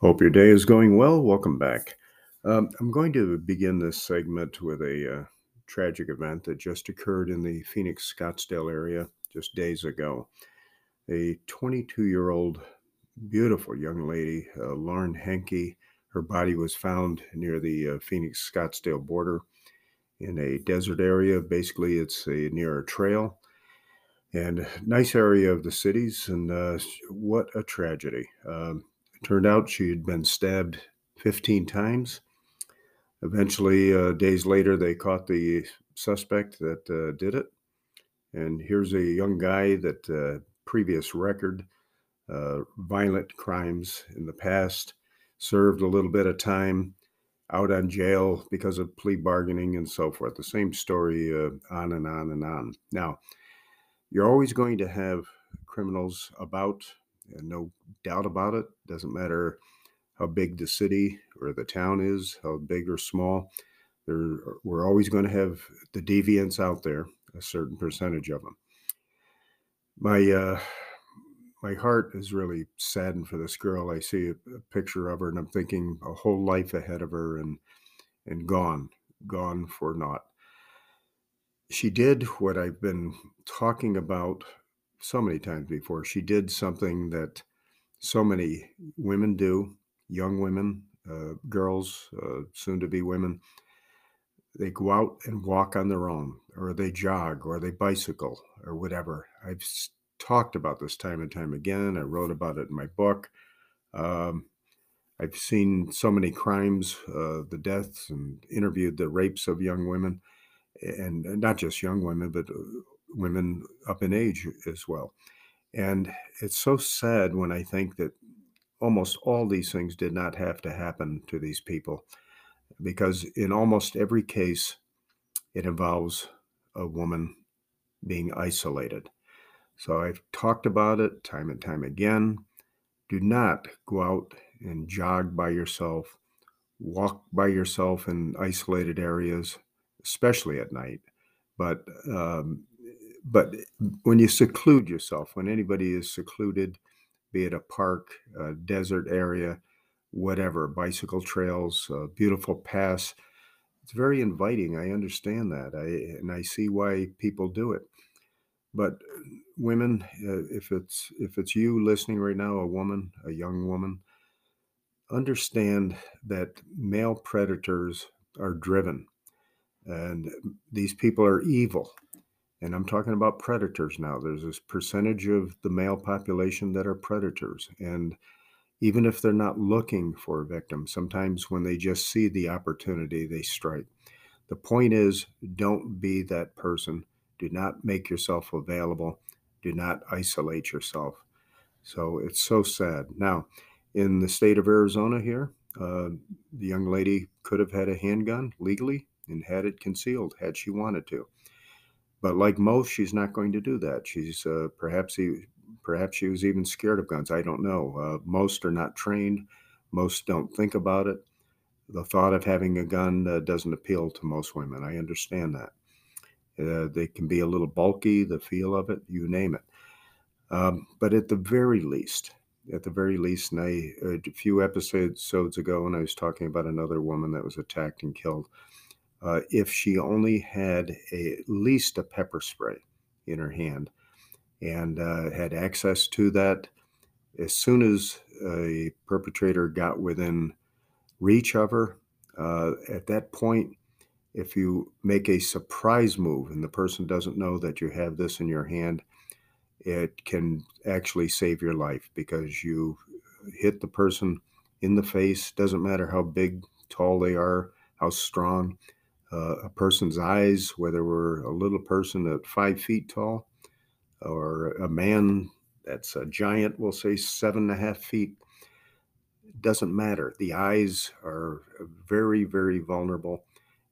Hope your day is going well. Welcome back. Um, I'm going to begin this segment with a uh, tragic event that just occurred in the Phoenix Scottsdale area just days ago. A 22 year old, beautiful young lady, uh, Lauren Heike, her body was found near the uh, Phoenix Scottsdale border in a desert area. Basically, it's a, near a trail and nice area of the cities. And uh, what a tragedy. Um, Turned out she had been stabbed 15 times. Eventually, uh, days later, they caught the suspect that uh, did it. And here's a young guy that uh, previous record, uh, violent crimes in the past, served a little bit of time out on jail because of plea bargaining and so forth. The same story uh, on and on and on. Now, you're always going to have criminals about no doubt about it. Doesn't matter how big the city or the town is, how big or small. There, we're always going to have the deviants out there, a certain percentage of them. My uh, my heart is really saddened for this girl. I see a, a picture of her, and I'm thinking a whole life ahead of her, and and gone, gone for naught. She did what I've been talking about so many times before. She did something that so many women do, young women, uh, girls, uh, soon to be women. They go out and walk on their own, or they jog, or they bicycle, or whatever. I've talked about this time and time again. I wrote about it in my book. Um, I've seen so many crimes, uh, the deaths, and interviewed the rapes of young women, and not just young women, but uh, women up in age as well. And it's so sad when I think that almost all these things did not have to happen to these people because in almost every case, it involves a woman being isolated. So I've talked about it time and time again. Do not go out and jog by yourself, walk by yourself in isolated areas, especially at night. But um, but when you seclude yourself, when anybody is secluded, be it a park, a desert area, whatever, bicycle trails, beautiful paths, it's very inviting. I understand that. I and I see why people do it. But women, uh, if it's if it's you listening right now, a woman, a young woman, understand that male predators are driven, and these people are evil and I'm talking about predators now. There's this percentage of the male population that are predators. And even if they're not looking for a victim, sometimes when they just see the opportunity, they strike. The point is don't be that person. Do not make yourself available. Do not isolate yourself. So it's so sad. Now, in the state of Arizona here, uh, the young lady could have had a handgun legally and had it concealed had she wanted to. But like most, she's not going to do that. She's uh, perhaps he, perhaps she was even scared of guns. I don't know. Uh, most are not trained. Most don't think about it. The thought of having a gun uh, doesn't appeal to most women. I understand that. Uh, they can be a little bulky, the feel of it, you name it. Um, but at the very least, at the very least, and I, a few episodes ago, when I was talking about another woman that was attacked and killed, uh, if she only had a, at least a pepper spray in her hand and uh, had access to that. As soon as a perpetrator got within reach of her, uh, at that point, if you make a surprise move and the person doesn't know that you have this in your hand, it can actually save your life because you hit the person in the face. Doesn't matter how big, tall they are, how strong uh, a person's eyes, whether we're a little person at five feet tall or a man that's a giant, we'll say seven and a half feet. Doesn't matter. The eyes are very, very vulnerable,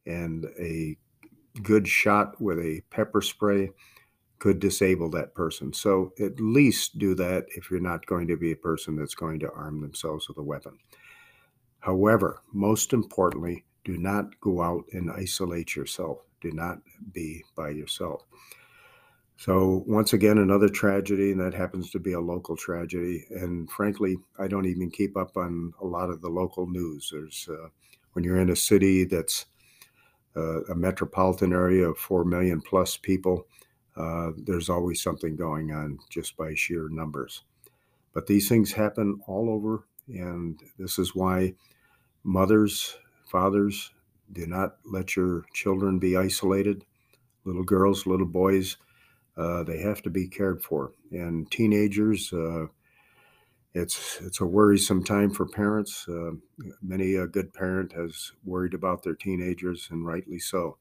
and a good shot with a pepper spray could disable that person. So at least do that if you're not going to be a person that's going to arm themselves with a weapon. However, most importantly, do not go out and isolate yourself. Do not be by yourself. So, once again, another tragedy, and that happens to be a local tragedy. And frankly, I don't even keep up on a lot of the local news. There's, uh, when you're in a city that's uh, a metropolitan area of 4 million plus people, uh, there's always something going on just by sheer numbers. But these things happen all over, and this is why mothers, fathers, do not let your children be isolated. Little girls, little boys, uh, they have to be cared for. And teenagers, uh, it's it's a worrisome time for parents. Uh, many a good parent has worried about their teenagers, and rightly so.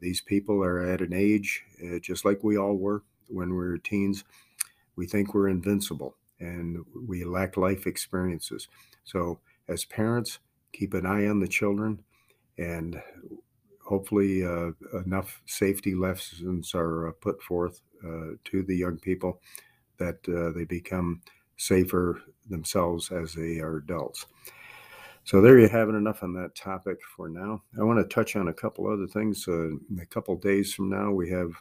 These people are at an age, uh, just like we all were when we were teens. We think we're invincible, and we lack life experiences. So, as parents, keep an eye on the children, and hopefully uh, enough safety lessons are uh, put forth uh, to the young people that uh, they become safer themselves as they are adults. So there you have it. Enough on that topic for now. I want to touch on a couple other things. Uh, a couple days from now, we have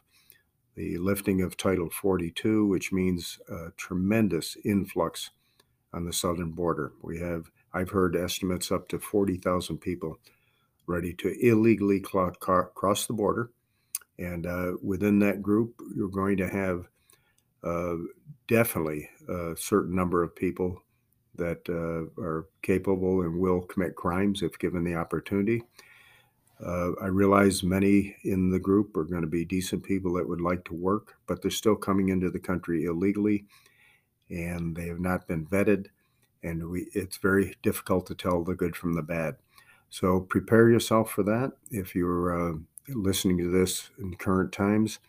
the lifting of Title 42, which means a tremendous influx on the southern border. We have, I've heard estimates up to 40,000 people ready to illegally cross the border. And uh, within that group, you're going to have uh, definitely a certain number of people that uh, are capable and will commit crimes if given the opportunity. Uh, I realize many in the group are going to be decent people that would like to work, but they're still coming into the country illegally and they have not been vetted. And we, it's very difficult to tell the good from the bad. So prepare yourself for that. If you're uh, listening to this in current times,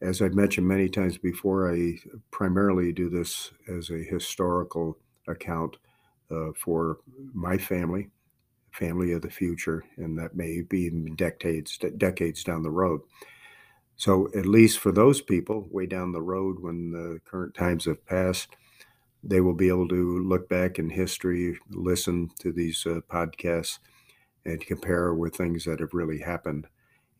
as I've mentioned many times before, I primarily do this as a historical account uh, for my family, family of the future, and that may be decades decades down the road. So at least for those people way down the road when the current times have passed, they will be able to look back in history, listen to these uh, podcasts, and compare with things that have really happened.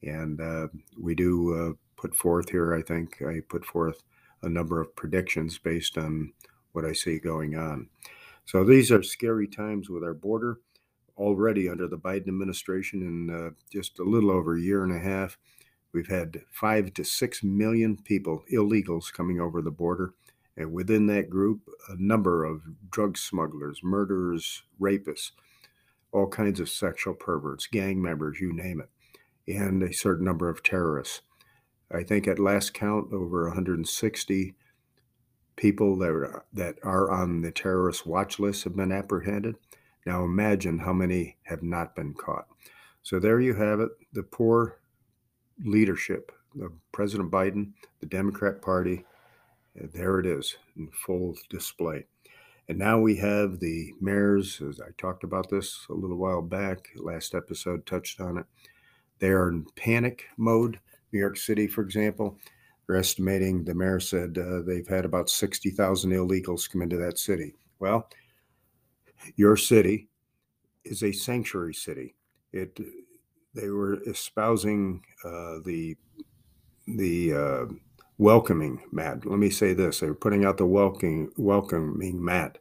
And uh, we do uh, put forth here, I think I put forth a number of predictions based on what I see going on. So these are scary times with our border. Already under the Biden administration, in uh, just a little over a year and a half, we've had five to six million people, illegals, coming over the border. And within that group, a number of drug smugglers, murderers, rapists, all kinds of sexual perverts, gang members, you name it, and a certain number of terrorists. I think at last count, over 160 people that are, that are on the terrorist watch list have been apprehended. Now imagine how many have not been caught. So there you have it. The poor leadership of President Biden, the Democrat Party, there it is in full display. And now we have the mayors, as I talked about this a little while back, last episode touched on it. They are in panic mode. New York City, for example, they're estimating, the mayor said uh, they've had about 60,000 illegals come into that city. Well, your city is a sanctuary city. It they were espousing uh, the the uh, welcoming mat. Let me say this: they're putting out the welcoming welcoming mat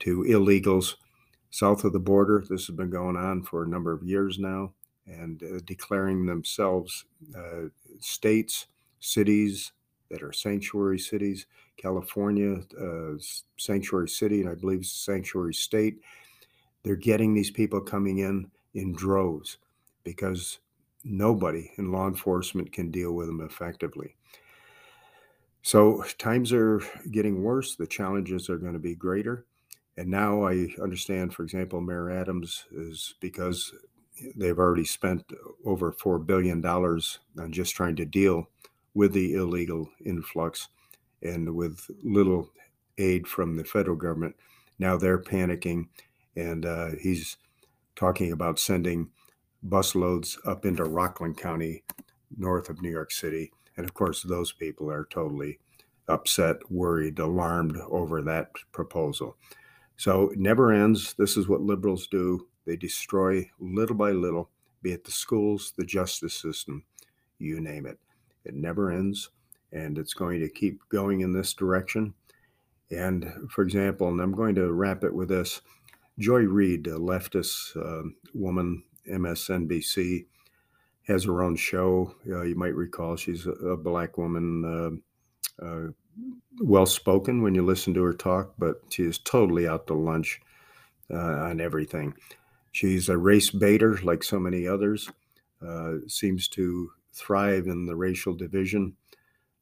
to illegals south of the border. This has been going on for a number of years now, and uh, declaring themselves uh, states cities that are sanctuary cities. California, uh, sanctuary city, and I believe sanctuary state. They're getting these people coming in in droves because nobody in law enforcement can deal with them effectively. So times are getting worse. The challenges are going to be greater. And now I understand, for example, Mayor Adams is because they've already spent over $4 billion on just trying to deal with the illegal influx and with little aid from the federal government. Now they're panicking, and uh, he's talking about sending busloads up into Rockland County, north of New York City. And of course, those people are totally upset, worried, alarmed over that proposal. So it never ends. This is what liberals do. They destroy little by little, be it the schools, the justice system, you name it. It never ends. and it's going to keep going in this direction. And for example, and I'm going to wrap it with this Joy Reid, a leftist uh, woman, MSNBC, has her own show. Uh, you might recall she's a, a black woman, uh, uh well spoken when you listen to her talk, but she is totally out to lunch uh, on everything. She's a race baiter, like so many others, uh, seems to thrive in the racial division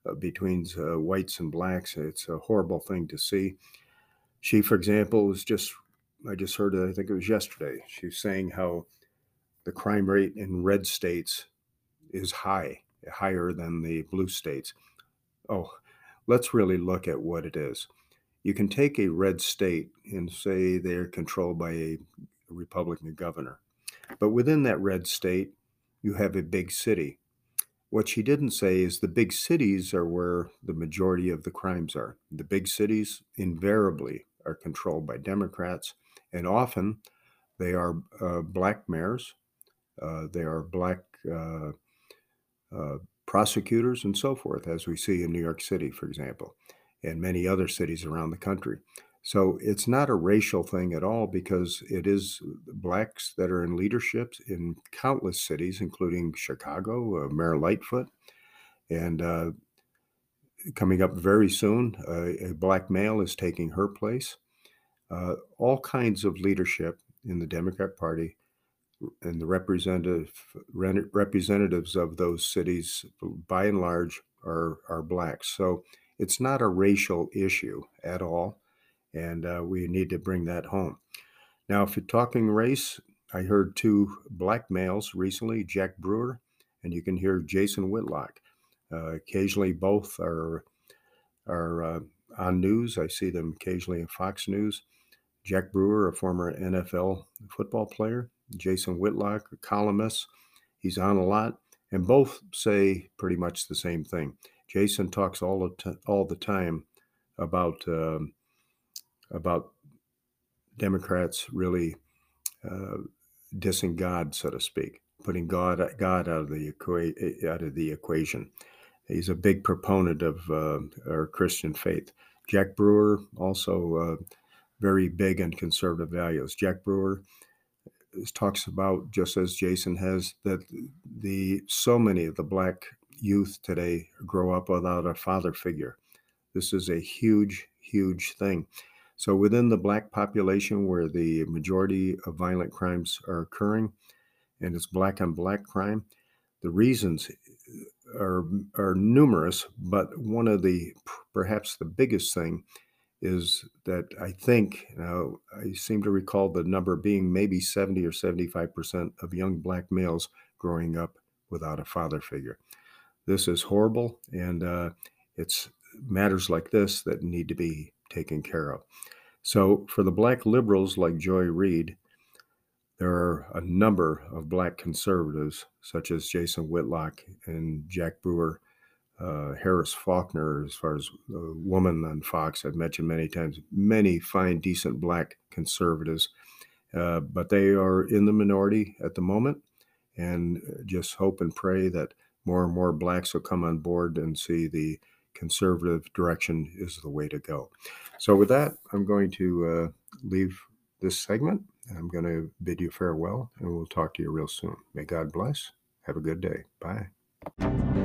uh, between whites and blacks. It's a horrible thing to see. She, for example, was just, I just heard I think it was yesterday. She's saying how the crime rate in red states is high, higher than the blue states. Oh, let's really look at what it is. You can take a red state and say they're controlled by a Republican governor. But within that red state, you have a big city. What she didn't say is the big cities are where the majority of the crimes are. The big cities invariably are controlled by Democrats, and often they are uh, black mayors, they are black uh, uh prosecutors, and so forth, as we see in New York City, for example, and many other cities around the country. So it's not a racial thing at all because it is blacks that are in leadership in countless cities, including Chicago, uh, Mayor Lightfoot, and uh, coming up very soon, uh, a black male is taking her place. Uh, all kinds of leadership in the Democrat Party and the representative representatives of those cities, by and large, are are blacks. So it's not a racial issue at all and uh, we need to bring that home. Now, if you're talking race, I heard two black males recently, Jack Brewer, and you can hear Jason Whitlock. Uh, occasionally, both are are uh, on news. I see them occasionally in Fox News. Jack Brewer, a former NFL football player, Jason Whitlock, a columnist. He's on a lot, and both say pretty much the same thing. Jason talks all the t- all the time about um, about Democrats really uh, dissing God, so to speak, putting God God out of the equa- out of the equation. He's a big proponent of uh, our Christian faith. Jack Brewer also uh, very big on conservative values. Jack Brewer talks about just as Jason has that the so many of the black youth today grow up without a father figure. This is a huge, huge thing. So within the black population where the majority of violent crimes are occurring, and it's black on black crime, the reasons are are numerous, but one of the perhaps the biggest thing is that I think now I seem to recall the number being maybe 70 or 75 percent of young black males growing up without a father figure. This is horrible, and uh, it's matters like this that need to be taken care of. So, for the black liberals like Joy Reid, there are a number of black conservatives, such as Jason Whitlock and Jack Brewer, uh, Harris Faulkner, as far as a woman on Fox, I've mentioned many times, many fine, decent black conservatives, uh, but they are in the minority at the moment. And just hope and pray that more and more blacks will come on board and see the conservative direction is the way to go. So, with that, I'm going to uh, leave this segment. I'm going to bid you farewell, and we'll talk to you real soon. May God bless. Have a good day. Bye.